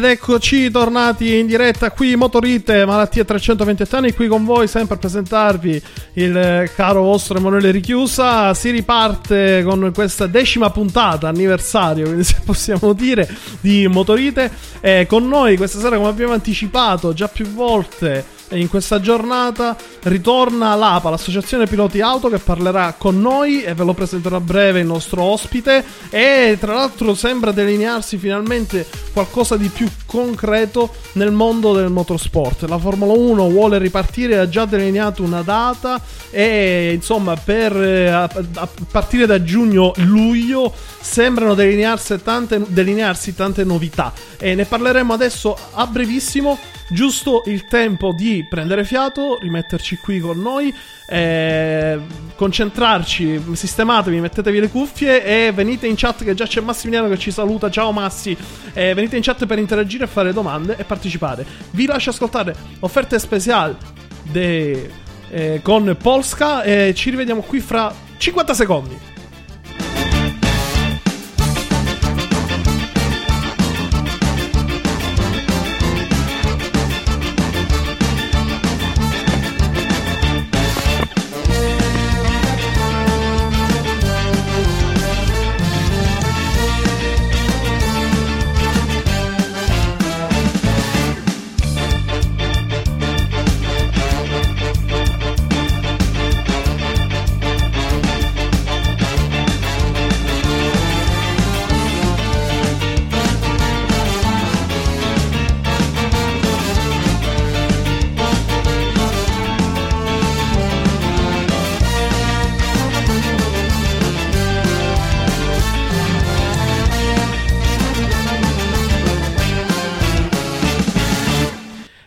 Ed eccoci tornati in diretta qui Motorite Malattia 328 anni qui con voi sempre a presentarvi il eh, caro vostro Emanuele Richiusa. Si riparte con questa decima puntata anniversario quindi se possiamo dire di Motorite. E con noi questa sera come abbiamo anticipato già più volte in questa giornata ritorna l'APA, l'associazione piloti auto che parlerà con noi e ve lo presenterò a breve il nostro ospite. E tra l'altro sembra delinearsi finalmente qualcosa di più concreto nel mondo del motorsport. La Formula 1 vuole ripartire, ha già delineato una data e insomma per eh, a, a partire da giugno-luglio sembrano delinearsi tante, delinearsi tante novità. E ne parleremo adesso a brevissimo. Giusto il tempo di prendere fiato, rimetterci qui con noi, eh, concentrarci, sistematevi, mettetevi le cuffie e venite in chat che già c'è Massimiliano che ci saluta, ciao Massi, eh, venite in chat per interagire, fare domande e partecipare. Vi lascio ascoltare offerte speciali de, eh, con Polska e ci rivediamo qui fra 50 secondi.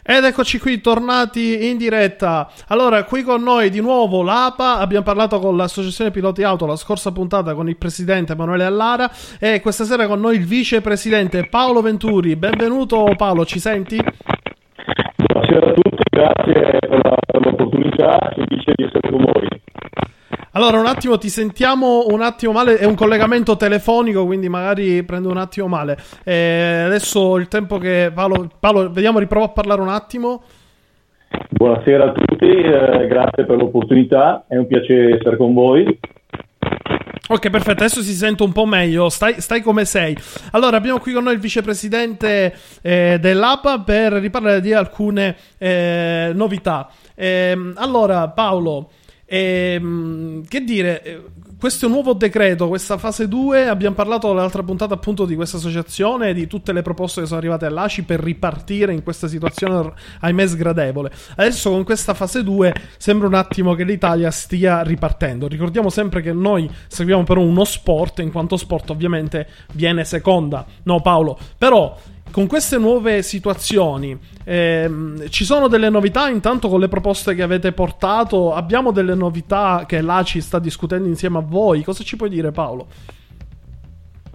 Ed eccoci qui, tornati in diretta. Allora, qui con noi di nuovo l'APA. Abbiamo parlato con l'associazione piloti auto la scorsa puntata con il presidente Emanuele Allara. E questa sera con noi il vicepresidente Paolo Venturi. Benvenuto Paolo, ci senti? Buonasera a tutti, grazie per, l'opportunità. Felice di essere con voi. Allora, un attimo, ti sentiamo un attimo male. È un collegamento telefonico, quindi magari prendo un attimo male. Eh, adesso il tempo che Paolo, Paolo, vediamo, riprovo a parlare un attimo. Buonasera a tutti, eh, grazie per l'opportunità, è un piacere essere con voi. Ok, perfetto, adesso si sente un po' meglio, stai, stai come sei. Allora, abbiamo qui con noi il vicepresidente eh, dell'APA per riparlare di alcune eh, novità. Ehm, allora, Paolo, ehm, che dire, eh, questo nuovo decreto, questa fase 2, abbiamo parlato nell'altra puntata appunto di questa associazione, di tutte le proposte che sono arrivate all'ACI per ripartire in questa situazione ahimè sgradevole. Adesso con questa fase 2 sembra un attimo che l'Italia stia ripartendo. Ricordiamo sempre che noi seguiamo però uno sport, in quanto sport ovviamente viene seconda, no Paolo? Però con queste nuove situazioni ehm, ci sono delle novità intanto con le proposte che avete portato abbiamo delle novità che l'ACI sta discutendo insieme a voi cosa ci puoi dire Paolo?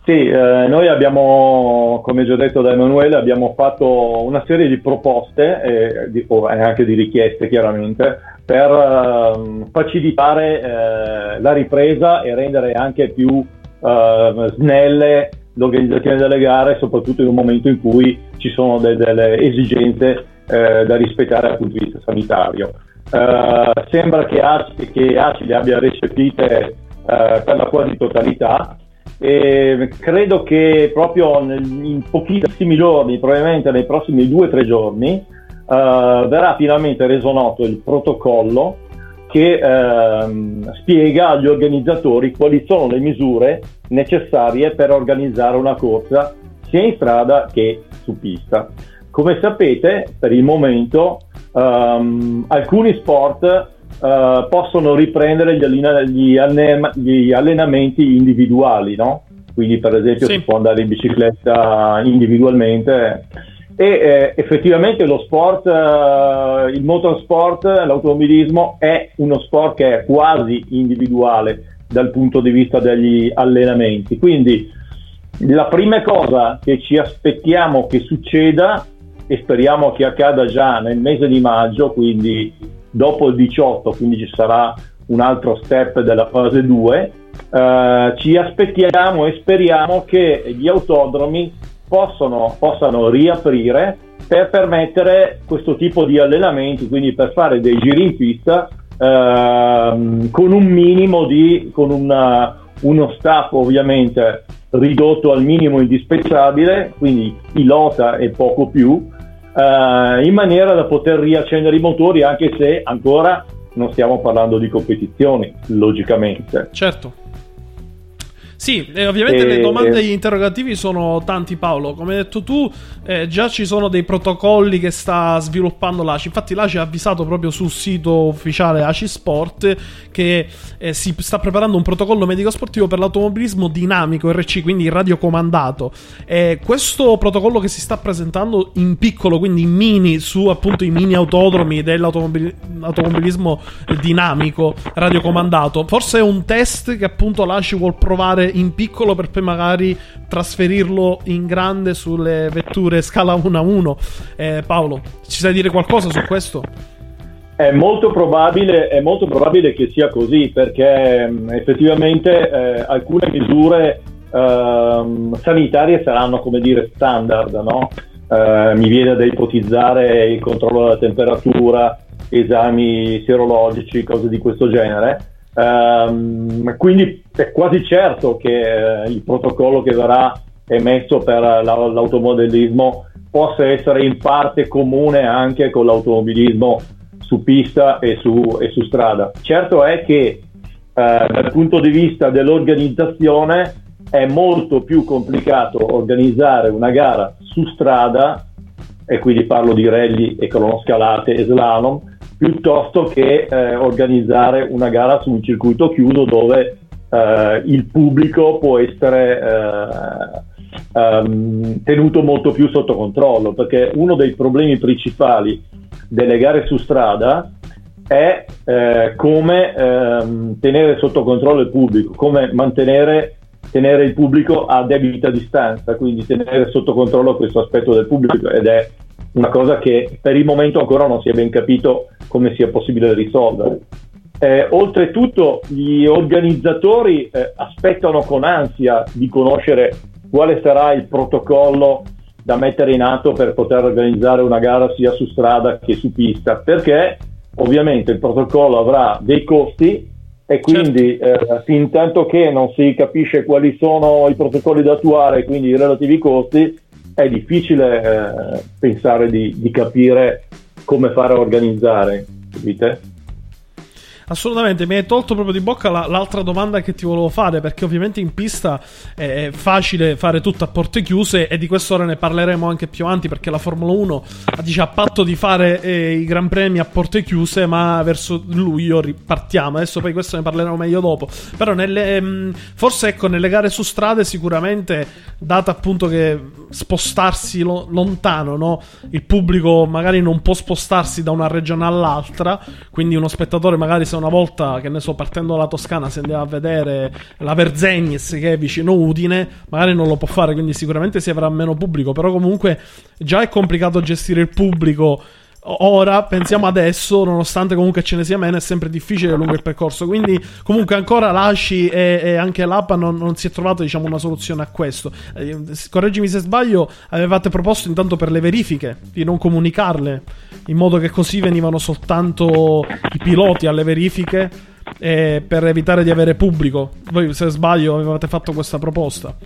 Sì, eh, noi abbiamo, come già detto da Emanuele, abbiamo fatto una serie di proposte e, di, e anche di richieste chiaramente per eh, facilitare eh, la ripresa e rendere anche più eh, snelle l'organizzazione delle gare, soprattutto in un momento in cui ci sono de- delle esigenze eh, da rispettare dal punto di vista sanitario. Eh, sembra che ACI, che ACI le abbia recepite eh, per la quasi totalità e credo che proprio in pochissimi giorni, probabilmente nei prossimi due o tre giorni, eh, verrà finalmente reso noto il protocollo che ehm, spiega agli organizzatori quali sono le misure necessarie per organizzare una corsa sia in strada che su pista. Come sapete, per il momento ehm, alcuni sport eh, possono riprendere gli, allena- gli, allena- gli allenamenti individuali, no? Quindi per esempio sì. si può andare in bicicletta individualmente e eh, effettivamente lo sport, eh, il motorsport, l'automobilismo è uno sport che è quasi individuale dal punto di vista degli allenamenti. Quindi la prima cosa che ci aspettiamo che succeda e speriamo che accada già nel mese di maggio, quindi dopo il 18, quindi ci sarà un altro step della fase 2, eh, ci aspettiamo e speriamo che gli autodromi possono, possano riaprire per permettere questo tipo di allenamenti, quindi per fare dei giri in pista ehm, con un minimo di, con una, uno staff ovviamente ridotto al minimo indispensabile, quindi pilota e poco più, eh, in maniera da poter riaccendere i motori anche se ancora non stiamo parlando di competizioni, logicamente. Certo. Sì, e ovviamente e, le domande e gli interrogativi sono tanti Paolo, come hai detto tu eh, già ci sono dei protocolli che sta sviluppando l'ACI, infatti l'ACI ha avvisato proprio sul sito ufficiale ACI Sport che eh, si sta preparando un protocollo medico sportivo per l'automobilismo dinamico RC, quindi radiocomandato. E questo protocollo che si sta presentando in piccolo, quindi in mini, su appunto i mini autodromi dell'automobilismo dinamico radiocomandato, forse è un test che appunto l'ACI vuol provare in piccolo per poi magari trasferirlo in grande sulle vetture scala 1 a 1. Eh, Paolo, ci sai dire qualcosa su questo? È molto probabile, è molto probabile che sia così perché mm, effettivamente eh, alcune misure eh, sanitarie saranno come dire standard, no? eh, mi viene da ipotizzare il controllo della temperatura, esami serologici, cose di questo genere. Um, quindi è quasi certo che eh, il protocollo che verrà emesso per la, l'automobilismo possa essere in parte comune anche con l'automobilismo su pista e su, e su strada. Certo è che eh, dal punto di vista dell'organizzazione è molto più complicato organizzare una gara su strada, e quindi parlo di rally e cronoscalate e slalom, piuttosto che eh, organizzare una gara su un circuito chiuso dove eh, il pubblico può essere eh, um, tenuto molto più sotto controllo, perché uno dei problemi principali delle gare su strada è eh, come ehm, tenere sotto controllo il pubblico, come mantenere tenere il pubblico a debita distanza, quindi tenere sotto controllo questo aspetto del pubblico ed è una cosa che per il momento ancora non si è ben capito come sia possibile risolvere. Eh, oltretutto gli organizzatori eh, aspettano con ansia di conoscere quale sarà il protocollo da mettere in atto per poter organizzare una gara sia su strada che su pista, perché ovviamente il protocollo avrà dei costi e quindi certo. eh, fin tanto che non si capisce quali sono i protocolli da attuare e quindi i relativi costi, è difficile eh, pensare di, di, capire come fare a organizzare, capite? Assolutamente, mi hai tolto proprio di bocca la, l'altra domanda che ti volevo fare, perché ovviamente in pista è facile fare tutto a porte chiuse e di questo ora ne parleremo anche più avanti, perché la Formula 1 dice a patto di fare eh, i Gran Premi a porte chiuse, ma verso luglio ripartiamo. Adesso poi questo ne parleremo meglio dopo. Però nelle, ehm, forse ecco, nelle gare su strade sicuramente, data appunto che spostarsi lo, lontano, no? il pubblico magari non può spostarsi da una regione all'altra, quindi uno spettatore magari se una volta, che ne so, partendo dalla Toscana si andava a vedere la Verzegnis che è vicino Udine, magari non lo può fare, quindi sicuramente si avrà meno pubblico, però comunque già è complicato gestire il pubblico Ora, pensiamo adesso, nonostante comunque ce ne sia meno, è sempre difficile lungo il percorso. Quindi, comunque, ancora l'ASCI e, e anche l'APA non, non, si è trovato diciamo, una soluzione a questo. Eh, correggimi se sbaglio, avevate proposto intanto per le verifiche di non comunicarle, in modo che così venivano soltanto i piloti alle verifiche eh, per evitare di avere pubblico. Voi, se sbaglio, avevate fatto questa proposta.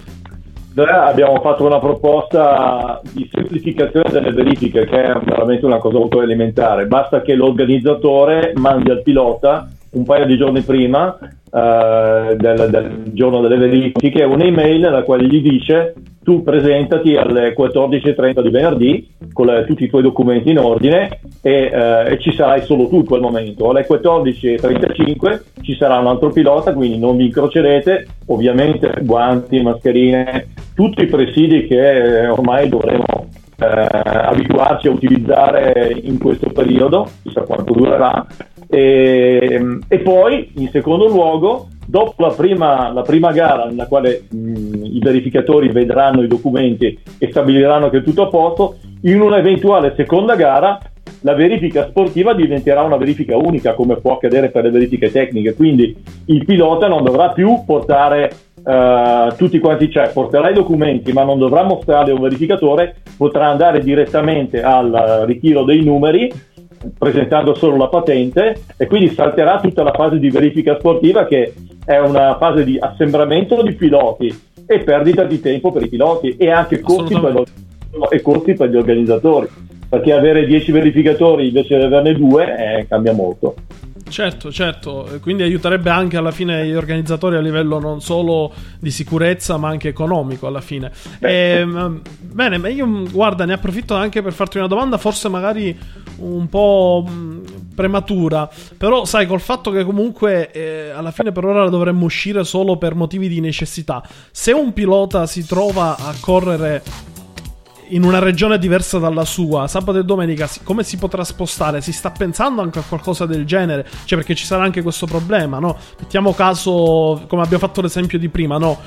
Abbiamo fatto una proposta di semplificazione delle verifiche, che è veramente una cosa molto elementare. Basta che l'organizzatore mandi al pilota un paio di giorni prima eh, del, del, giorno delle verifiche un'email nella quale gli dice tu presentati alle 14.30 di venerdì con le, tutti i tuoi documenti in ordine e, eh, e, ci sarai solo tu in quel momento. Alle 14.35 ci sarà un altro pilota, quindi non vi incrocerete, ovviamente guanti, mascherine, tutti i presidi che ormai dovremo eh, abituarci a utilizzare in questo periodo, chissà quanto durerà, e, e poi, in secondo luogo, dopo la prima, la prima gara nella quale mh, i verificatori vedranno i documenti e stabiliranno che è tutto a posto, in un'eventuale seconda gara la verifica sportiva diventerà una verifica unica come può accadere per le verifiche tecniche, quindi il pilota non dovrà più portare uh, tutti quanti, cioè porterà i documenti ma non dovrà mostrarli a un verificatore, potrà andare direttamente al ritiro dei numeri presentando solo la patente e quindi salterà tutta la fase di verifica sportiva che è una fase di assembramento di piloti e perdita di tempo per i piloti e anche costi per, e costi per gli organizzatori perché avere 10 verificatori invece di averne due eh, cambia molto. Certo, certo, quindi aiuterebbe anche alla fine gli organizzatori a livello non solo di sicurezza ma anche economico alla fine. E, ehm, bene, ma io guarda, ne approfitto anche per farti una domanda, forse magari un po' prematura, però sai col fatto che comunque eh, alla fine per ora dovremmo uscire solo per motivi di necessità. Se un pilota si trova a correre in una regione diversa dalla sua, sabato e domenica, come si potrà spostare? Si sta pensando anche a qualcosa del genere? Cioè, perché ci sarà anche questo problema, no? Mettiamo caso, come abbiamo fatto l'esempio di prima, no?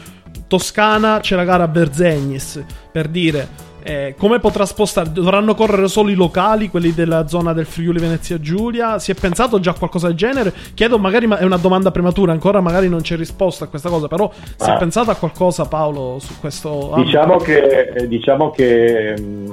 Toscana c'è la gara a Berzegnis, per dire eh, come potrà spostare? Dovranno correre solo i locali, quelli della zona del Friuli Venezia Giulia? Si è pensato già a qualcosa del genere? Chiedo, magari è una domanda prematura, ancora magari non c'è risposta a questa cosa, però si ah. è pensato a qualcosa Paolo su questo? Diciamo che, diciamo che mm,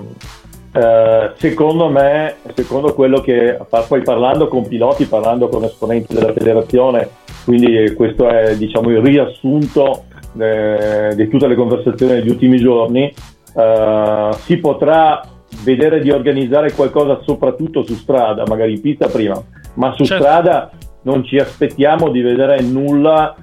eh, secondo me, secondo quello che poi parlando con piloti, parlando con esponenti della federazione, quindi questo è diciamo il riassunto eh, di tutte le conversazioni degli ultimi giorni, Uh, si potrà vedere di organizzare qualcosa soprattutto su strada, magari in pista prima, ma su certo. strada non ci aspettiamo di vedere nulla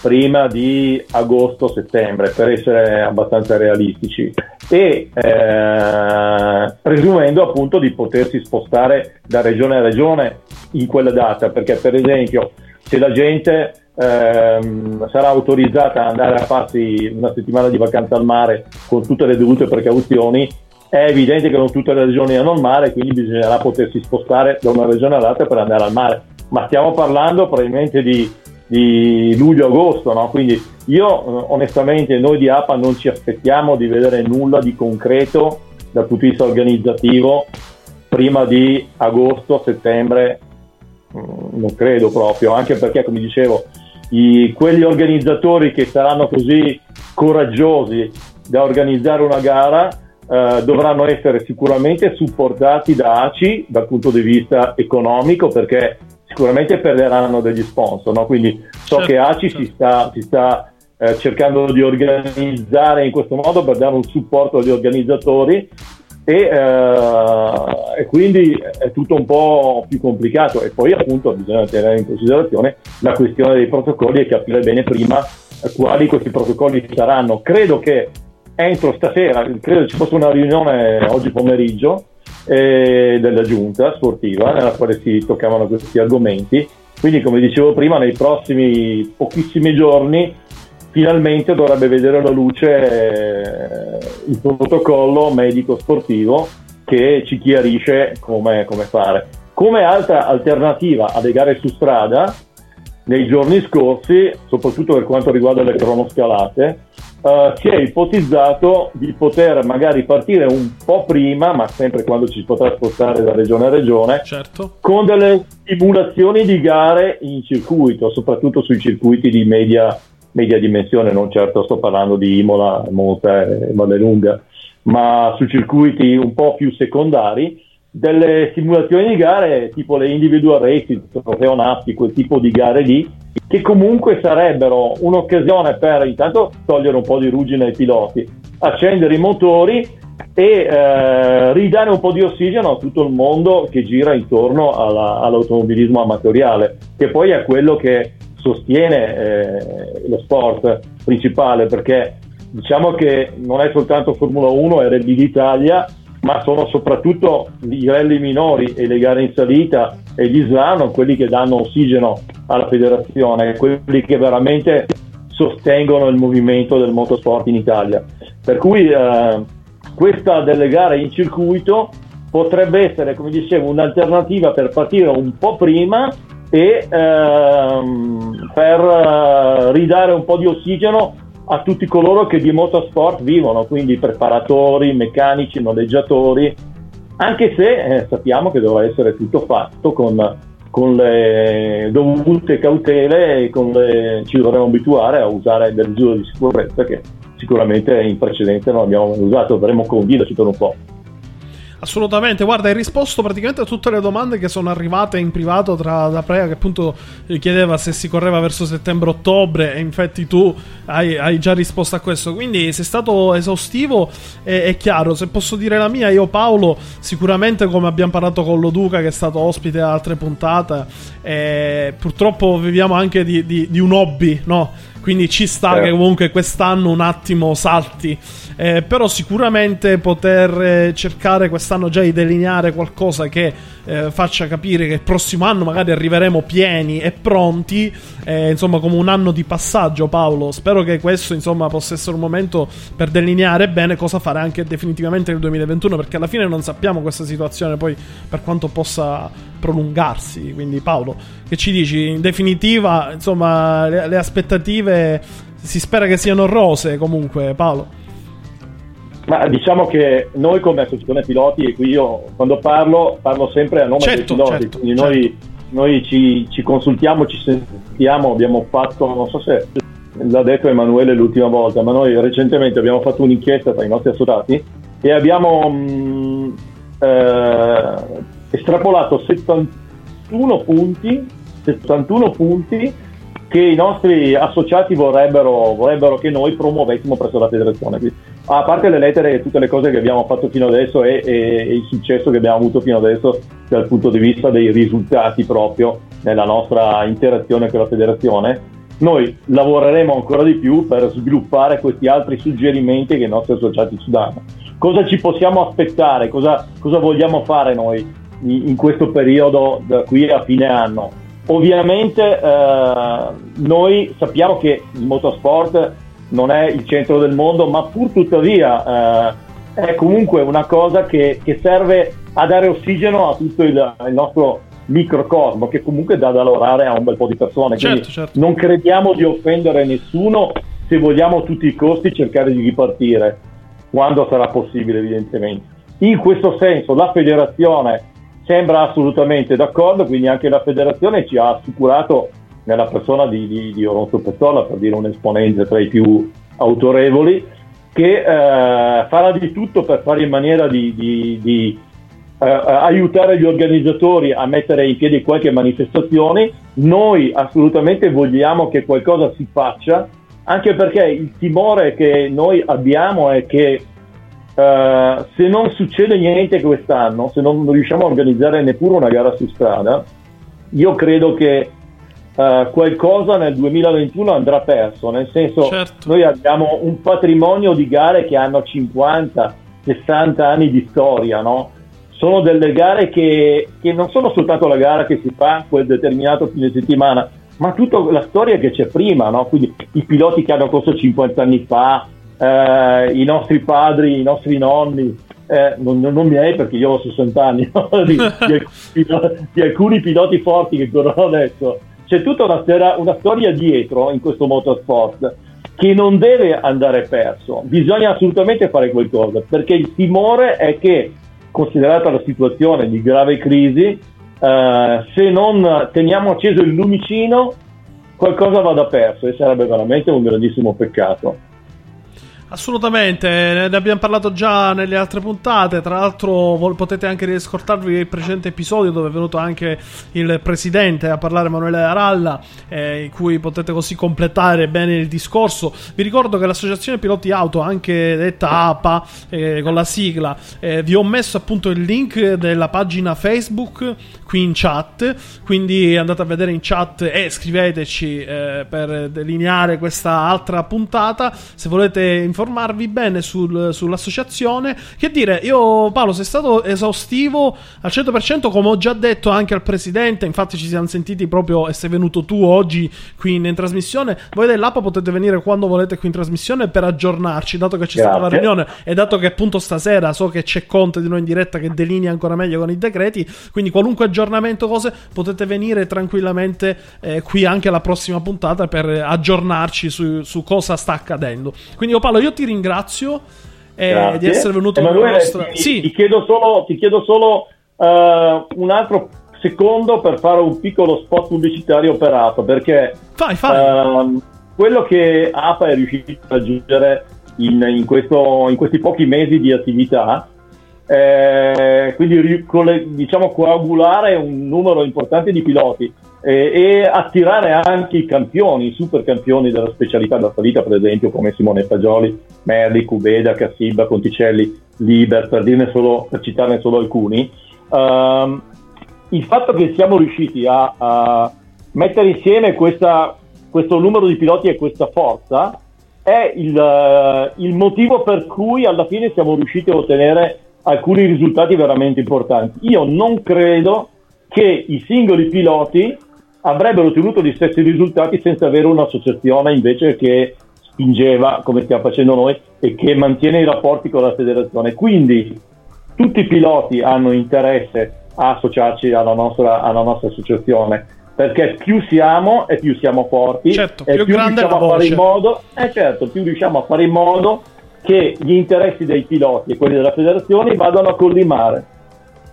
prima di agosto-settembre per essere abbastanza realistici e eh, presumendo appunto di potersi spostare da regione a regione in quella data perché per esempio se la gente ehm, sarà autorizzata ad andare a farsi una settimana di vacanza al mare con tutte le dovute precauzioni, è evidente che non tutte le regioni hanno il mare, quindi bisognerà potersi spostare da una regione all'altra per andare al mare. Ma stiamo parlando probabilmente di, di luglio-agosto, no? quindi io eh, onestamente noi di APA non ci aspettiamo di vedere nulla di concreto dal punto di vista organizzativo prima di agosto-settembre, mm, non credo proprio, anche perché come dicevo i, quegli organizzatori che saranno così coraggiosi da organizzare una gara eh, dovranno essere sicuramente supportati da ACI dal punto di vista economico perché sicuramente perderanno degli sponsor. No? Quindi so certo, che ACI certo. si sta, si sta eh, cercando di organizzare in questo modo per dare un supporto agli organizzatori e, eh, e, quindi è tutto un po' più complicato e poi appunto bisogna tenere in considerazione la questione dei protocolli e capire bene prima quali questi protocolli saranno. Credo che entro stasera, credo ci fosse una riunione oggi pomeriggio eh, della giunta sportiva nella quale si toccavano questi argomenti, quindi come dicevo prima nei prossimi pochissimi giorni finalmente dovrebbe vedere la luce eh, il protocollo medico sportivo che ci chiarisce come, come fare. Come altra alternativa alle gare su strada, nei giorni scorsi, soprattutto per quanto riguarda le cronoscalate, Uh, si è ipotizzato di poter magari partire un po' prima, ma sempre quando ci si potrà spostare da regione a regione, certo. con delle simulazioni di gare in circuito, soprattutto sui circuiti di media media dimensione, non certo sto parlando di Imola, Monza e Vallelunga, ma su circuiti un po' più secondari, delle simulazioni di gare tipo le individual racing, trofeo Nappi, quel tipo di gare lì, che comunque sarebbero un'occasione per intanto togliere un po' di ruggine ai piloti, accendere i motori e eh, ridare un po' di ossigeno a tutto il mondo che gira intorno alla, all'automobilismo amatoriale, che poi è quello che sostiene eh, lo sport principale, perché diciamo che non è soltanto Formula 1 e Rally d'Italia, ma sono soprattutto i rally minori e le gare in salita e gli slalom quelli che danno ossigeno alla federazione, quelli che veramente sostengono il movimento del motorsport in Italia. Per cui eh, questa delle gare in circuito potrebbe essere, come dicevo, un'alternativa per partire un po' prima e ehm, per eh, ridare un po' di ossigeno a tutti coloro che di motorsport vivono, quindi preparatori, meccanici, noleggiatori, anche se eh, sappiamo che dovrà essere tutto fatto con, con le dovute cautele e le, ci dovremo abituare a usare del misure di sicurezza che sicuramente in precedenza non abbiamo usato, dovremo conviverci per un po'. Assolutamente, guarda, hai risposto praticamente a tutte le domande che sono arrivate in privato tra da Prea che appunto chiedeva se si correva verso settembre-ottobre e infatti tu hai, hai, già risposto a questo, quindi sei stato esaustivo e è chiaro, se posso dire la mia, io Paolo sicuramente come abbiamo parlato con Loduca che è stato ospite a altre puntate, eh, purtroppo viviamo anche di, di, di un hobby, no? Quindi ci sta eh. che comunque quest'anno un attimo salti. Eh, però sicuramente poter eh, cercare quest'anno già di delineare qualcosa che eh, faccia capire che il prossimo anno magari arriveremo pieni e pronti, eh, insomma come un anno di passaggio Paolo. Spero che questo insomma possa essere un momento per delineare bene cosa fare anche definitivamente nel 2021 perché alla fine non sappiamo questa situazione poi per quanto possa prolungarsi. Quindi Paolo, che ci dici? In definitiva, insomma, le, le aspettative si spera che siano rose comunque Paolo. Ma diciamo che noi come associazione piloti, e qui io quando parlo parlo sempre a nome certo, dei piloti, certo, quindi certo. noi, noi ci, ci, consultiamo, ci sentiamo, abbiamo fatto, non so se l'ha detto Emanuele l'ultima volta, ma noi recentemente abbiamo fatto un'inchiesta tra i nostri associati e abbiamo mh, eh, estrapolato 71 punti, 71 punti che i nostri associati vorrebbero, vorrebbero che noi promuovessimo presso la federazione. A parte le lettere e tutte le cose che abbiamo fatto fino adesso e, e, e, il successo che abbiamo avuto fino adesso dal punto di vista dei risultati proprio nella nostra interazione con la federazione, noi lavoreremo ancora di più per sviluppare questi altri suggerimenti che i nostri associati ci danno. Cosa ci possiamo aspettare? Cosa, cosa vogliamo fare noi in questo periodo da qui a fine anno? Ovviamente eh, noi sappiamo che il motorsport non è il centro del mondo, ma pur tuttavia eh, è comunque una cosa che, che, serve a dare ossigeno a tutto il, il, nostro microcosmo, che comunque dà da lavorare a un bel po' di persone. Certo, Quindi certo. non crediamo di offendere nessuno se vogliamo a tutti i costi cercare di ripartire, quando sarà possibile evidentemente. In questo senso la federazione sembra assolutamente d'accordo, quindi anche la federazione ci ha assicurato nella persona di, di, di Oronzo Pettola, per dire un esponente tra i più autorevoli, che eh, farà di tutto per fare in maniera di, di eh, aiutare gli organizzatori a mettere in piedi qualche manifestazione. Noi assolutamente vogliamo che qualcosa si faccia, anche perché il timore che noi abbiamo è che Uh, se non succede niente quest'anno, se non riusciamo a organizzare neppure una gara su strada, io credo che uh, qualcosa nel 2021 andrà perso, nel senso certo. noi abbiamo un patrimonio di gare che hanno 50, 60 anni di storia, no? Sono delle gare che, che non sono soltanto la gara che si fa quel determinato fine settimana, ma tutta la storia che c'è prima, no? Quindi i piloti che hanno corso 50 anni fa, eh, i nostri padri, i nostri nonni, eh, non, non, miei perché io ho 60 anni, di, di, di, alcuni piloti forti che corrono adesso. C'è tutta una una storia dietro in questo motorsport che non deve andare perso. Bisogna assolutamente fare qualcosa perché il timore è che, considerata la situazione di grave crisi, eh, se non teniamo acceso il lumicino, qualcosa vada perso e sarebbe veramente un grandissimo peccato. Assolutamente, ne abbiamo parlato già nelle altre puntate. Tra l'altro, potete anche riascoltarvi il precedente episodio dove è venuto anche il presidente a parlare, Emanuele Aralla, eh, in cui potete così completare bene il discorso. Vi ricordo che l'associazione piloti auto, anche detta APA, eh, con la sigla, eh, vi ho messo appunto il link della pagina Facebook qui in chat. Quindi andate a vedere in chat e scriveteci eh, per delineare questa altra puntata. Se volete informare informarvi bene sul, sull'associazione. Che dire, io Paolo, sei stato esaustivo al 100%, come ho già detto anche al presidente. Infatti, ci siamo sentiti proprio e sei venuto tu oggi qui in, in trasmissione. Voi dell'APA potete venire quando volete qui in trasmissione per aggiornarci, dato che c'è Grazie. stata la riunione e dato che appunto stasera so che c'è Conte di noi in diretta che delinea ancora meglio con i decreti. Quindi, qualunque aggiornamento, cose potete venire tranquillamente eh, qui anche alla prossima puntata per aggiornarci su, su cosa sta accadendo. Quindi, io Paolo, io io ti ringrazio eh, di essere venuto Emanuele, nostra... ti, sì. ti chiedo solo, ti chiedo solo uh, un altro secondo per fare un piccolo spot pubblicitario per APA perché fai, fai. Uh, quello che APA è riuscito a raggiungere in, in, questo, in questi pochi mesi di attività eh, quindi diciamo coagulare un numero importante di piloti e attirare anche i campioni, i super campioni della specialità da salita, per esempio come Simone Fagioli, Merli, Cubeda, Cassibba, Conticelli, Liber, per, solo, per citarne solo alcuni. Um, il fatto che siamo riusciti a, a mettere insieme questa, questo numero di piloti e questa forza è il, uh, il motivo per cui alla fine siamo riusciti a ottenere alcuni risultati veramente importanti. Io non credo che i singoli piloti avrebbero ottenuto gli stessi risultati senza avere un'associazione invece che spingeva come stiamo facendo noi e che mantiene i rapporti con la federazione. Quindi tutti i piloti hanno interesse a associarci alla nostra, alla nostra associazione perché più siamo e più siamo forti certo, e più, più riusciamo a fare in modo eh certo, più riusciamo a fare in modo che gli interessi dei piloti e quelli della federazione vadano a collimare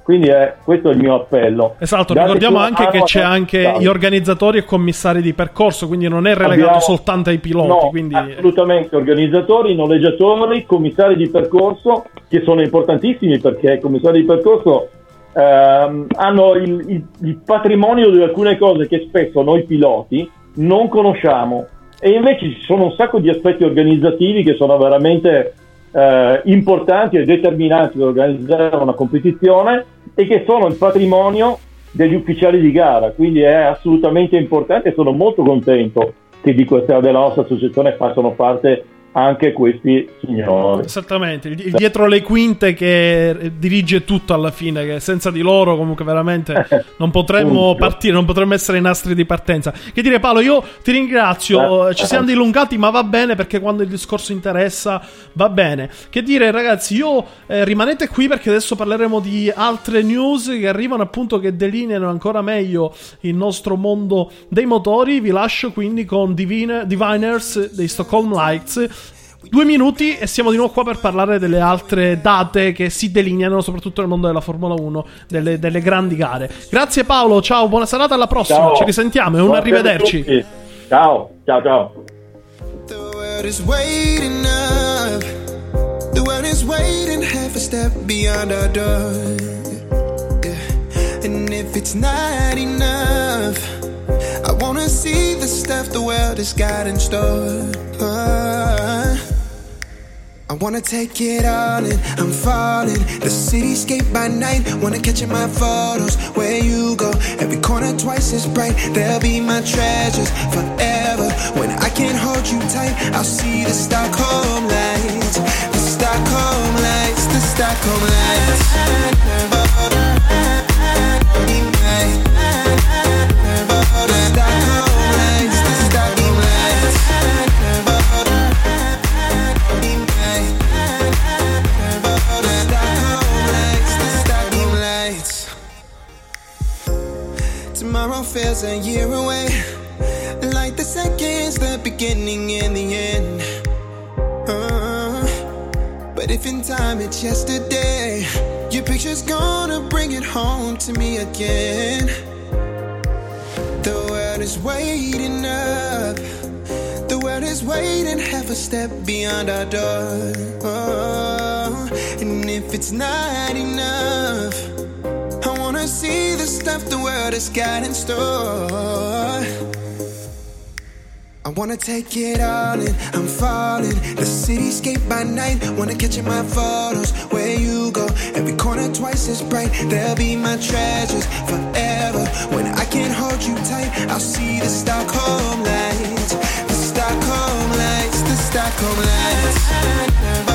quindi è, questo è il mio appello. Esatto, Date ricordiamo anche che c'è anche gli organizzatori e commissari di percorso, quindi non è relegato Abbiamo... soltanto ai piloti. No, quindi... assolutamente, organizzatori, noleggiatori, commissari di percorso, che sono importantissimi perché i commissari di percorso ehm, hanno il, il, il patrimonio di alcune cose che spesso noi piloti non conosciamo. E invece ci sono un sacco di aspetti organizzativi che sono veramente eh, importanti e determinanti per organizzare una competizione e che sono il patrimonio degli ufficiali di gara, quindi è assolutamente importante e sono molto contento che di questa della nostra associazione facciano parte anche questi signori. Esattamente, il, dietro le quinte che dirige tutto alla fine, che senza di loro comunque veramente non potremmo partire, non potremmo essere i nastri di partenza. Che dire Paolo, io ti ringrazio, eh, ci siamo dilungati ma va bene perché quando il discorso interessa va bene. Che dire ragazzi, io eh, rimanete qui perché adesso parleremo di altre news che arrivano appunto che delineano ancora meglio il nostro mondo dei motori. Vi lascio quindi con Divine, Diviners dei Stockholm Lights Due minuti e siamo di nuovo qua per parlare delle altre date che si delineano soprattutto nel mondo della Formula 1, delle, delle grandi gare. Grazie Paolo, ciao, buona serata, alla prossima, ciao. ci risentiamo e un arrivederci. Ciao, ciao, ciao. And if it's not enough, I wanna see the stuff the world has got in store. I wanna take it all in, I'm falling. The cityscape by night, wanna catch in my photos. Where you go, every corner twice as bright. They'll be my treasures forever. When I can't hold you tight, I'll see the Stockholm lights. The Stockholm lights, the Stockholm lights. Feels a year away. Like the seconds, the beginning and the end. Uh, but if in time it's yesterday, your picture's gonna bring it home to me again. The world is waiting up. The world is waiting half a step beyond our door. Oh, and if it's not enough, wanna see the stuff the world has got in store. I wanna take it all in, I'm falling. The cityscape by night, wanna catch in my photos. Where you go, every corner twice as bright. They'll be my treasures forever. When I can't hold you tight, I'll see the Stockholm lights. The Stockholm lights, the Stockholm lights.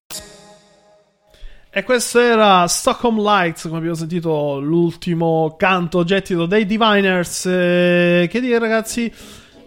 E questo era Stockholm Lights, come abbiamo sentito l'ultimo canto gettito dei Diviners. Eh, che dire ragazzi,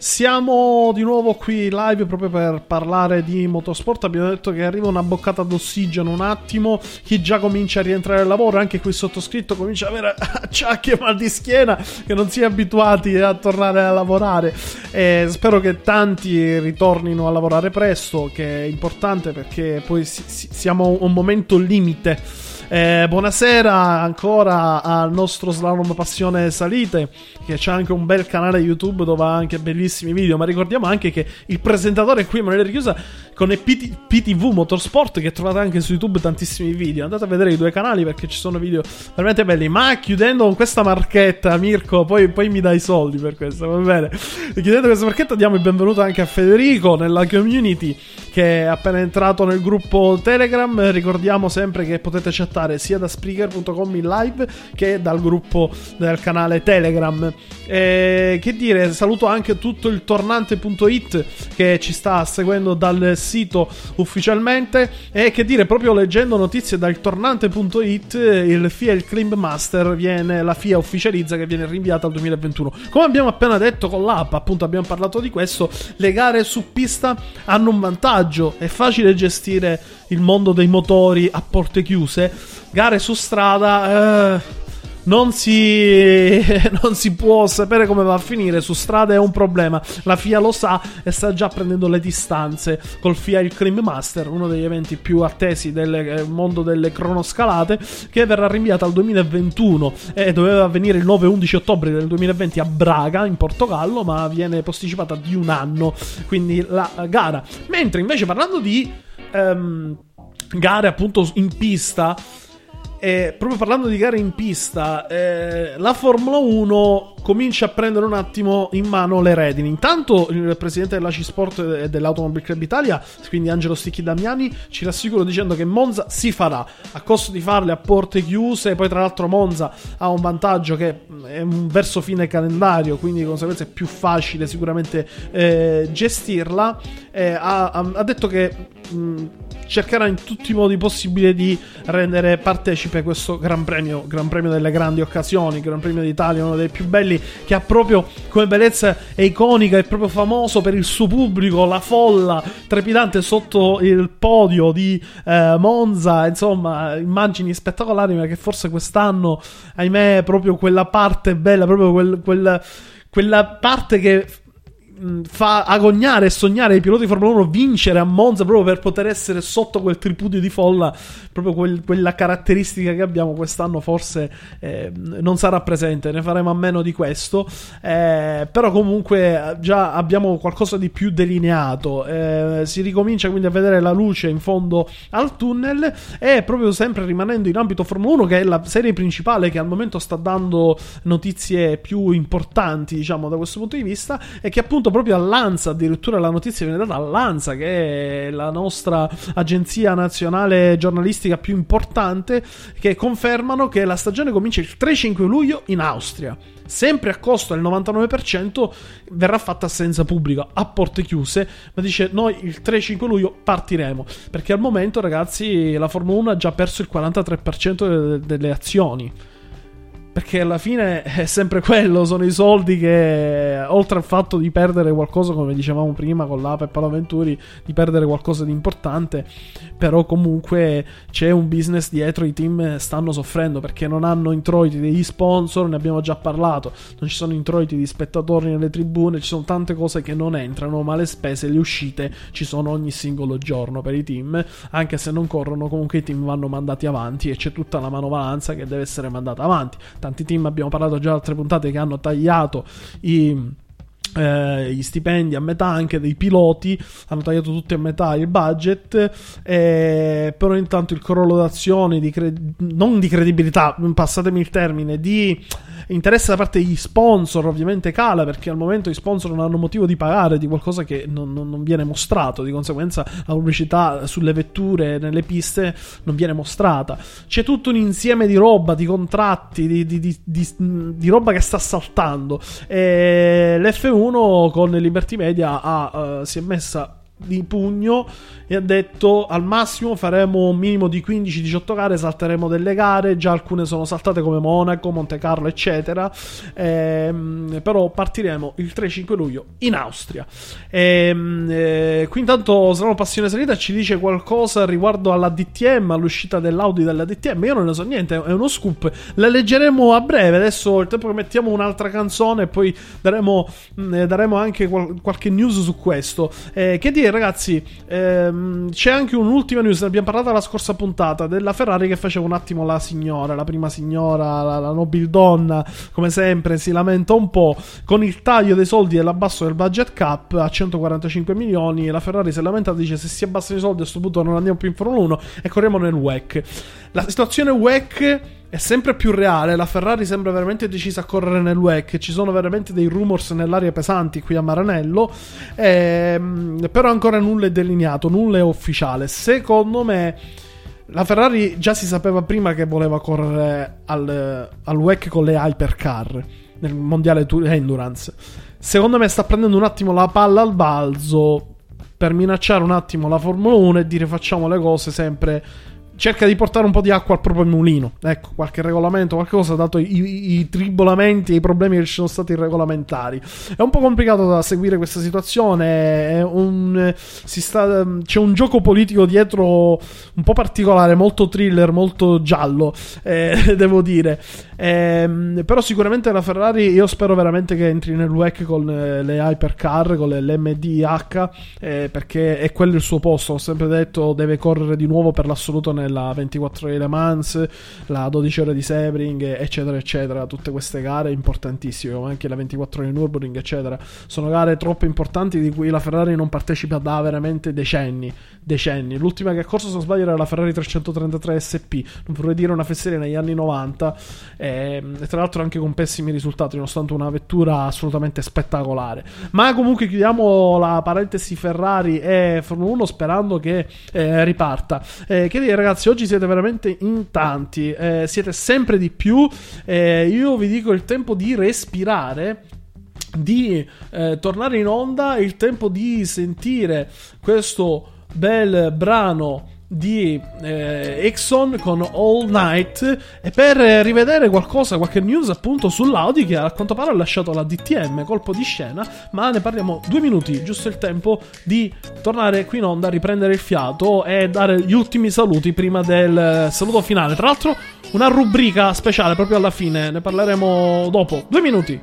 siamo di nuovo qui live proprio per parlare di motorsport. Abbiamo detto che arriva una boccata d'ossigeno un attimo. Chi già comincia a rientrare al lavoro, anche qui sottoscritto, comincia ad avere acciacchi e mal di schiena che non si è abituati a tornare a lavorare. E spero che tanti ritornino a lavorare presto, che è importante perché poi si- si- siamo a un momento limite. Eh, buonasera ancora al nostro slalom passione salite che c'è anche un bel canale YouTube dove ha anche bellissimi video ma ricordiamo anche che il presentatore qui Emanuele Richiusa con PT PTV Motorsport che trovate anche su YouTube tantissimi video andate a vedere i due canali perché ci sono video veramente belli ma chiudendo con questa marchetta Mirko poi, poi mi dai i soldi per questo va bene chiudendo questa marchetta diamo il benvenuto anche a Federico nella community che è appena entrato nel gruppo Telegram. Ricordiamo sempre che potete chattare sia da Spreaker.com in live che dal gruppo del canale Telegram. E, che dire, saluto anche tutto il tornante.it che ci sta seguendo dal sito ufficialmente. E che dire, proprio leggendo notizie dal tornante.it, il FIA il Climb Master viene, la FIA ufficializza che viene rinviata al 2021. Come abbiamo appena detto con l'app, appunto abbiamo parlato di questo, le gare su pista hanno un vantaggio, è facile gestire il mondo dei motori a porte chiuse, gare su strada... Eh, non si, non si può sapere come va a finire. Su strada è un problema. La FIA lo sa e sta già prendendo le distanze col FIA il Climb Master, uno degli eventi più attesi del eh, mondo delle cronoscalate, che verrà rinviato al 2021 e doveva avvenire il 9 11 ottobre del 2020 a Braga, in Portogallo, ma viene posticipata di un anno. Quindi la gara. Mentre invece parlando di ehm, gare appunto in pista. E proprio parlando di gare in pista, eh, la Formula 1 comincia a prendere un attimo in mano le redini. Intanto il presidente della C-Sport e dell'Automobile Club Italia, quindi Angelo Sticchi Damiani, ci rassicura dicendo che Monza si farà a costo di farle a porte chiuse. Poi, tra l'altro, Monza ha un vantaggio che è un verso fine calendario, quindi di conseguenza è più facile sicuramente eh, gestirla. Eh, ha, ha, detto che. Mh, cercherà in tutti i modi possibili di rendere partecipe questo Gran Premio, Gran Premio delle grandi occasioni, Gran Premio d'Italia, uno dei più belli che ha proprio come bellezza iconica, è proprio famoso per il suo pubblico, la folla trepidante sotto il podio di eh, Monza, insomma, immagini spettacolari, ma che forse quest'anno, ahimè, proprio quella parte bella, proprio quel, quel, quella parte che fa agognare e sognare i piloti di Formula 1 vincere a Monza proprio per poter essere sotto quel tripudio di folla proprio quel, quella caratteristica che abbiamo quest'anno forse eh, non sarà presente ne faremo a meno di questo. Eh, però comunque già abbiamo qualcosa di più delineato. Eh, si ricomincia quindi a vedere la luce in fondo al tunnel e proprio sempre rimanendo in ambito Formula 1 che è la serie principale che al momento sta dando notizie più importanti diciamo da questo punto di vista e che appunto venuto proprio all'ANSA, addirittura la notizia viene data all'ANSA, che è la nostra agenzia nazionale giornalistica più importante, che confermano che la stagione comincia il 3-5 luglio in Austria sempre a costo del 99%, verrà fatta senza pubblico, a porte chiuse, ma dice noi il 3-5 luglio partiremo, perché al momento ragazzi la Formula 1 ha già perso il 43% delle azioni. Perché alla fine è sempre quello, sono i soldi che, oltre al fatto di perdere qualcosa, come dicevamo prima con l'Ape e Palaventuri, di perdere qualcosa di importante, però comunque c'è un business dietro, i team stanno soffrendo perché non hanno introiti degli sponsor, ne abbiamo già parlato, non ci sono introiti di spettatori nelle tribune, ci sono tante cose che non entrano, ma le spese, le uscite ci sono ogni singolo giorno per i team, anche se non corrono, comunque i team vanno mandati avanti e c'è tutta la manovalanza che deve essere mandata avanti tanti team, abbiamo parlato già altre puntate che hanno tagliato i eh, gli stipendi a metà anche dei piloti hanno tagliato tutti a metà il budget eh, però intanto il crollo d'azioni di cre- non di credibilità passatemi il termine di interesse da parte degli sponsor ovviamente cala perché al momento gli sponsor non hanno motivo di pagare di qualcosa che non, non, non viene mostrato, di conseguenza la pubblicità sulle vetture, nelle piste non viene mostrata. C'è tutto un insieme di roba, di contratti, di, di, di, di roba che sta saltando. E l'F1 con Liberty Media ha, uh, si è messa di pugno e ha detto al massimo faremo un minimo di 15-18 gare, salteremo delle gare, già alcune sono saltate come Monaco, Monte Carlo eccetera, ehm, però partiremo il 3-5 luglio in Austria. Ehm, eh, qui intanto Slano Passione Salita ci dice qualcosa riguardo alla DTM, all'uscita dell'Audi della DTM, io non ne so niente, è uno scoop, la leggeremo a breve, adesso il tempo che mettiamo un'altra canzone e poi daremo, mh, mm, eh, daremo anche qual- qualche news su questo. Eh, che dire ragazzi, ehm, c'è anche un'ultima news, ne abbiamo parlato la scorsa puntata, della Ferrari che faceva un attimo la signora, la prima signora, la, la nobildonna, come sempre si lamenta un po', con il taglio dei soldi e l'abbasso del budget cap a 145 milioni, la Ferrari si lamenta e dice se si abbassano i soldi a questo punto non andiamo più in Formula 1 e corriamo nel WEC. La situazione WEC è sempre più reale. La Ferrari sembra veramente decisa a correre nel WEC. Ci sono veramente dei rumors nell'aria pesanti qui a Maranello. Ehm, però ancora nulla è delineato, nulla è ufficiale. Secondo me. La Ferrari già si sapeva prima che voleva correre al, al WEC con le hypercar nel mondiale endurance. Secondo me sta prendendo un attimo la palla al balzo per minacciare un attimo la Formula 1 e dire facciamo le cose sempre cerca di portare un po' di acqua al proprio mulino. Ecco, qualche regolamento, qualcosa, dato i, i, i tribolamenti e i problemi che ci sono stati regolamentari. È un po' complicato da seguire questa situazione. Un, sta, c'è un gioco politico dietro un po' particolare, molto thriller, molto giallo, eh, devo dire. Eh, però sicuramente la Ferrari, io spero veramente che entri nel WEC con le, le hypercar, con le, l'MDH, eh, perché è quello il suo posto. Ho sempre detto, deve correre di nuovo per l'assoluto nel la 24 ore Le Mans, la 12 ore di Sebring, eccetera, eccetera. Tutte queste gare importantissime, anche la 24 ore di Nürburgring, eccetera. Sono gare troppo importanti di cui la Ferrari non partecipa da veramente decenni. decenni. L'ultima che ha corso, se non sbaglio, era la Ferrari 333 SP, non vorrei dire una fesseria negli anni 90, e, e tra l'altro anche con pessimi risultati, nonostante una vettura assolutamente spettacolare. Ma comunque chiudiamo la parentesi Ferrari e Formula 1 sperando che eh, riparta. Eh, che dire, ragazzi? ragazzi, oggi siete veramente in tanti, eh, siete sempre di più. Eh, io vi dico il tempo di respirare di eh, tornare in onda, il tempo di sentire questo bel brano di eh, Exxon con All Night e per rivedere qualcosa, qualche news appunto sull'Audi che a quanto pare ha lasciato la DTM, colpo di scena, ma ne parliamo due minuti, giusto il tempo di tornare qui in onda, riprendere il fiato e dare gli ultimi saluti prima del saluto finale. Tra l'altro una rubrica speciale proprio alla fine, ne parleremo dopo, due minuti.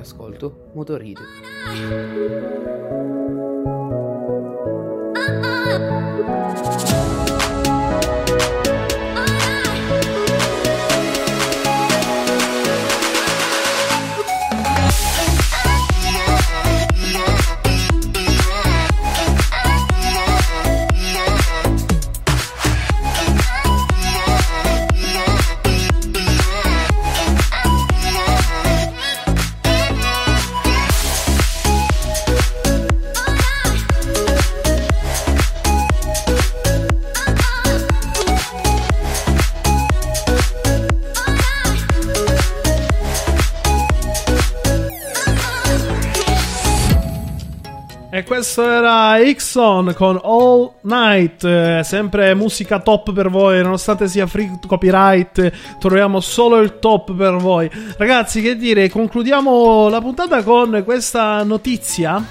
Ascolto Motorite. Era Ixon con All Night, eh, sempre musica top per voi, nonostante sia free copyright, troviamo solo il top per voi. Ragazzi, che dire, concludiamo la puntata con questa notizia.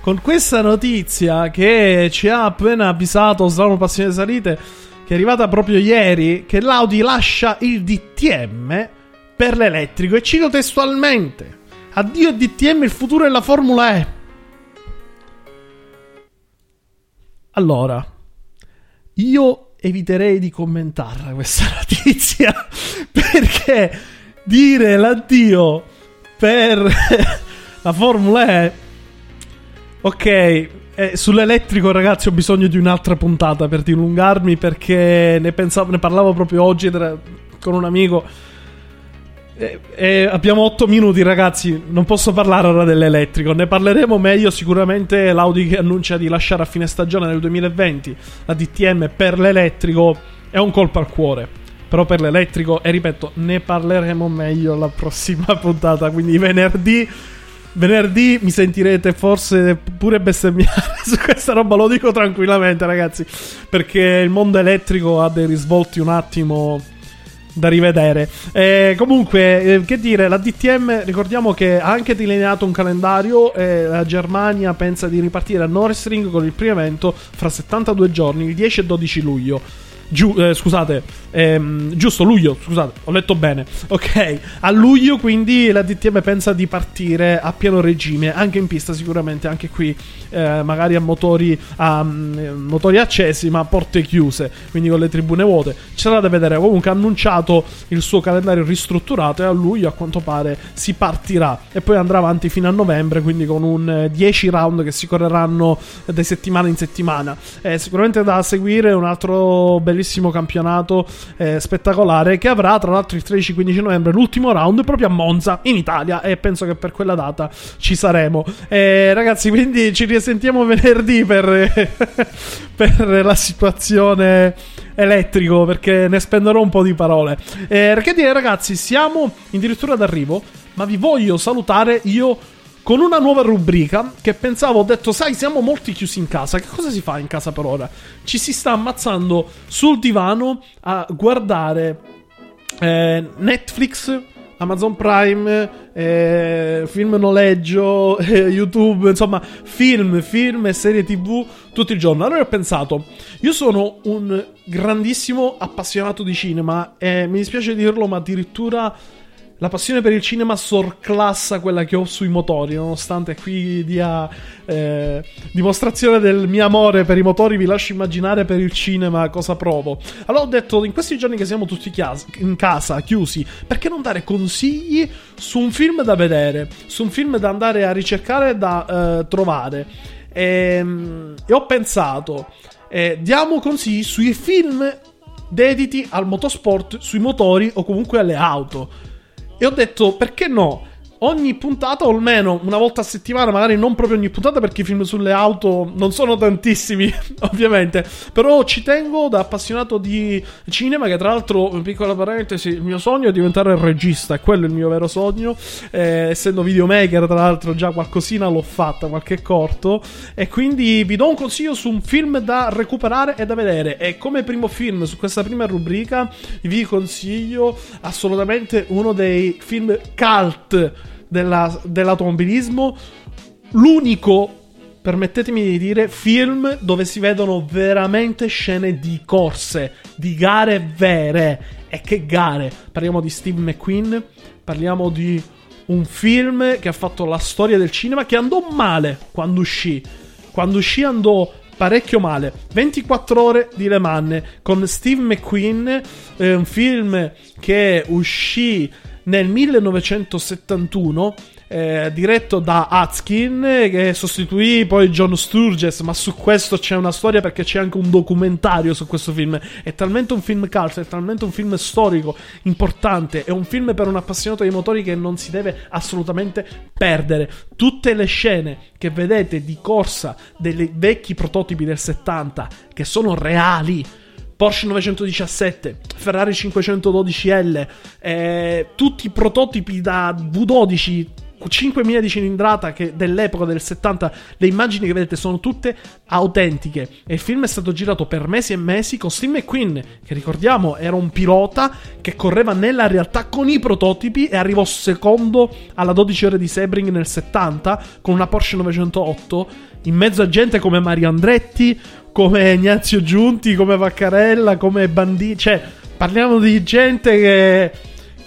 Con questa notizia che ci ha appena avvisato Slalom Passione Salite, che è arrivata proprio ieri, che l'Audi lascia il DTM per l'elettrico. E cito testualmente: Addio DTM, il futuro è la Formula E. Allora, io eviterei di commentarla questa notizia perché dire l'addio per la Formula E. Ok, eh, sull'elettrico, ragazzi, ho bisogno di un'altra puntata per dilungarmi perché ne, pensavo, ne parlavo proprio oggi con un amico. Eh, eh, abbiamo 8 minuti, ragazzi. Non posso parlare ora dell'elettrico. Ne parleremo meglio. Sicuramente l'Audi che annuncia di lasciare a fine stagione nel 2020 la DTM per l'elettrico è un colpo al cuore. Però per l'elettrico, e ripeto, ne parleremo meglio la prossima puntata. Quindi venerdì. Venerdì mi sentirete forse pure bestemmiare su questa roba. Lo dico tranquillamente, ragazzi. Perché il mondo elettrico ha dei risvolti un attimo da rivedere. Eh, comunque, eh, che dire, la DTM ricordiamo che ha anche delineato un calendario e la Germania pensa di ripartire a Nordstring con il primo evento fra 72 giorni, il 10 e 12 luglio. Giu- eh, scusate, ehm, giusto luglio, scusate, ho letto bene. Ok, a luglio quindi la DTM pensa di partire a pieno regime, anche in pista sicuramente, anche qui eh, magari a motori, a, mm, motori accesi ma a porte chiuse, quindi con le tribune vuote. Ci sarà da vedere, comunque ha annunciato il suo calendario ristrutturato e a luglio a quanto pare si partirà e poi andrà avanti fino a novembre, quindi con un eh, 10 round che si correranno da settimana in settimana. Eh, sicuramente da seguire un altro bellissimo campionato eh, spettacolare che avrà tra l'altro il 13-15 novembre l'ultimo round proprio a Monza in Italia e penso che per quella data ci saremo. Eh, ragazzi, quindi ci risentiamo venerdì per, per la situazione elettrico perché ne spenderò un po' di parole. Eh, che dire ragazzi, siamo addirittura d'arrivo, ma vi voglio salutare io con una nuova rubrica che pensavo, ho detto, sai, siamo molti chiusi in casa, che cosa si fa in casa per ora? Ci si sta ammazzando sul divano a guardare eh, Netflix, Amazon Prime, eh, film noleggio, eh, YouTube, insomma, film, film e serie TV tutto il giorno. Allora ho pensato, io sono un grandissimo appassionato di cinema e mi dispiace dirlo, ma addirittura la passione per il cinema sorclassa quella che ho sui motori, nonostante qui dia eh, dimostrazione del mio amore per i motori, vi lascio immaginare per il cinema cosa provo. Allora ho detto, in questi giorni che siamo tutti chias- in casa, chiusi, perché non dare consigli su un film da vedere, su un film da andare a ricercare e da eh, trovare? E, e ho pensato, eh, diamo consigli sui film dediti al motorsport, sui motori o comunque alle auto. E ho detto, perché no? Ogni puntata, o almeno una volta a settimana, magari non proprio ogni puntata perché i film sulle auto non sono tantissimi, ovviamente, però ci tengo da appassionato di cinema, che tra l'altro, piccola parentesi, il mio sogno è diventare regista, è quello il mio vero sogno, eh, essendo videomaker tra l'altro già qualcosina l'ho fatta, qualche corto, e quindi vi do un consiglio su un film da recuperare e da vedere, e come primo film su questa prima rubrica vi consiglio assolutamente uno dei film cult della, dell'automobilismo, l'unico permettetemi di dire, film dove si vedono veramente scene di corse, di gare vere. E che gare? Parliamo di Steve McQueen, parliamo di un film che ha fatto la storia del cinema che andò male quando uscì. Quando uscì andò parecchio male. 24 ore di Le Mans con Steve McQueen, eh, un film che uscì nel 1971 eh, diretto da Atkin che sostituì poi John Sturges ma su questo c'è una storia perché c'è anche un documentario su questo film. È talmente un film calcio è talmente un film storico importante è un film per un appassionato di motori che non si deve assolutamente perdere. Tutte le scene che vedete di corsa dei vecchi prototipi del 70 che sono reali Porsche 917, Ferrari 512L, eh, tutti i prototipi da V12 5000 di cilindrata che dell'epoca del 70 le immagini che vedete sono tutte autentiche. E il film è stato girato per mesi e mesi con Steve McQueen che ricordiamo era un pilota che correva nella realtà con i prototipi e arrivò secondo alla 12 ore di Sebring nel 70 con una Porsche 908 in mezzo a gente come Mario Andretti come Ignazio Giunti come Vaccarella come Bandini cioè parliamo di gente che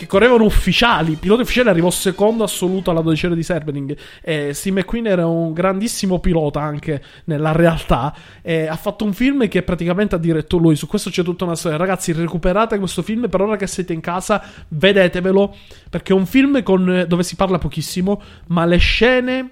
che correvano ufficiali. Il pilota ufficiale arrivò secondo assoluto alla 12 ore di Sebring. E Steve McQueen era un grandissimo pilota anche nella realtà. E ha fatto un film che praticamente ha diretto lui. Su questo c'è tutta una storia. Ragazzi, recuperate questo film per ora che siete in casa, vedetevelo. Perché è un film con, dove si parla pochissimo, ma le scene.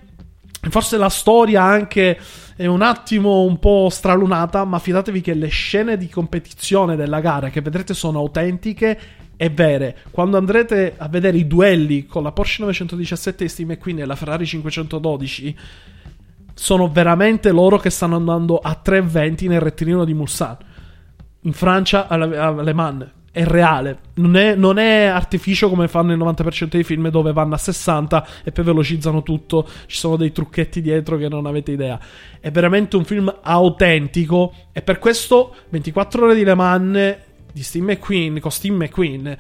Forse la storia anche è un attimo un po' stralunata, ma fidatevi che le scene di competizione della gara che vedrete sono autentiche e vere. Quando andrete a vedere i duelli con la Porsche 917 di Steve McQueen e la Ferrari 512, sono veramente loro che stanno andando a 320 nel rettilineo di Mulsanne. In Francia, alle Mans. È reale, non è, non è, artificio come fanno il 90% dei film dove vanno a 60 e poi velocizzano tutto. Ci sono dei trucchetti dietro che non avete idea. È veramente un film autentico e per questo 24 ore di Le Mans di Steve McQueen, con Steve McQueen,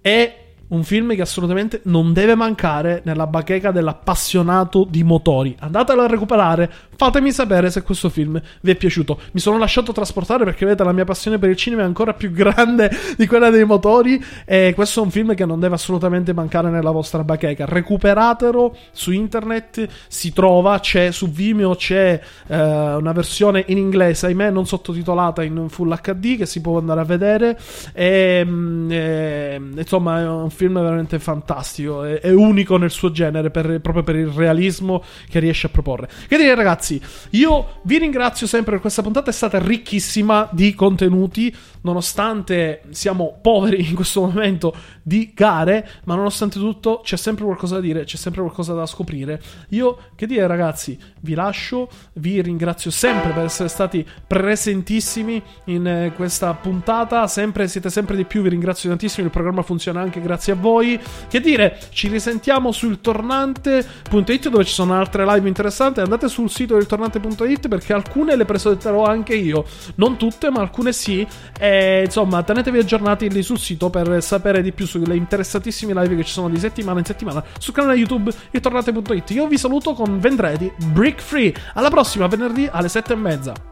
è un film che assolutamente non deve mancare nella bacheca dell'appassionato di motori. Andatelo a recuperare, fatemi sapere se questo film vi è piaciuto. Mi sono lasciato trasportare perché vedete la mia passione per il cinema è ancora più grande di quella dei motori e questo è un film che non deve assolutamente mancare nella vostra bacheca. Recuperatelo su internet, si trova, c'è su Vimeo c'è eh, una versione in inglese, ahimè non sottotitolata in full HD che si può andare a vedere e, mm, e insomma è un film film veramente fantastico, è, è unico nel suo genere per, proprio per il realismo che riesce a proporre. Che dire ragazzi, io vi ringrazio sempre per questa puntata, è stata ricchissima di contenuti, nonostante siamo poveri in questo momento di gare, ma nonostante tutto c'è sempre qualcosa da dire, c'è sempre qualcosa da scoprire. Io, che dire ragazzi, vi lascio, vi ringrazio sempre per essere stati presentissimi in eh, questa puntata, sempre, siete sempre di più, vi ringrazio tantissimo, il programma funziona anche grazie a voi. Che dire, ci risentiamo sul tornante.it dove ci sono altre live interessanti, andate sul sito del tornante.it perché alcune le presenterò anche io, non tutte, ma alcune sì. E insomma, tenetevi aggiornati lì sul sito per sapere di più sulle interessantissime live che ci sono di settimana in settimana sul canale YouTube e tornate.it. Io vi saluto con Vendredi Brick Free. Alla prossima, venerdì alle sette e mezza.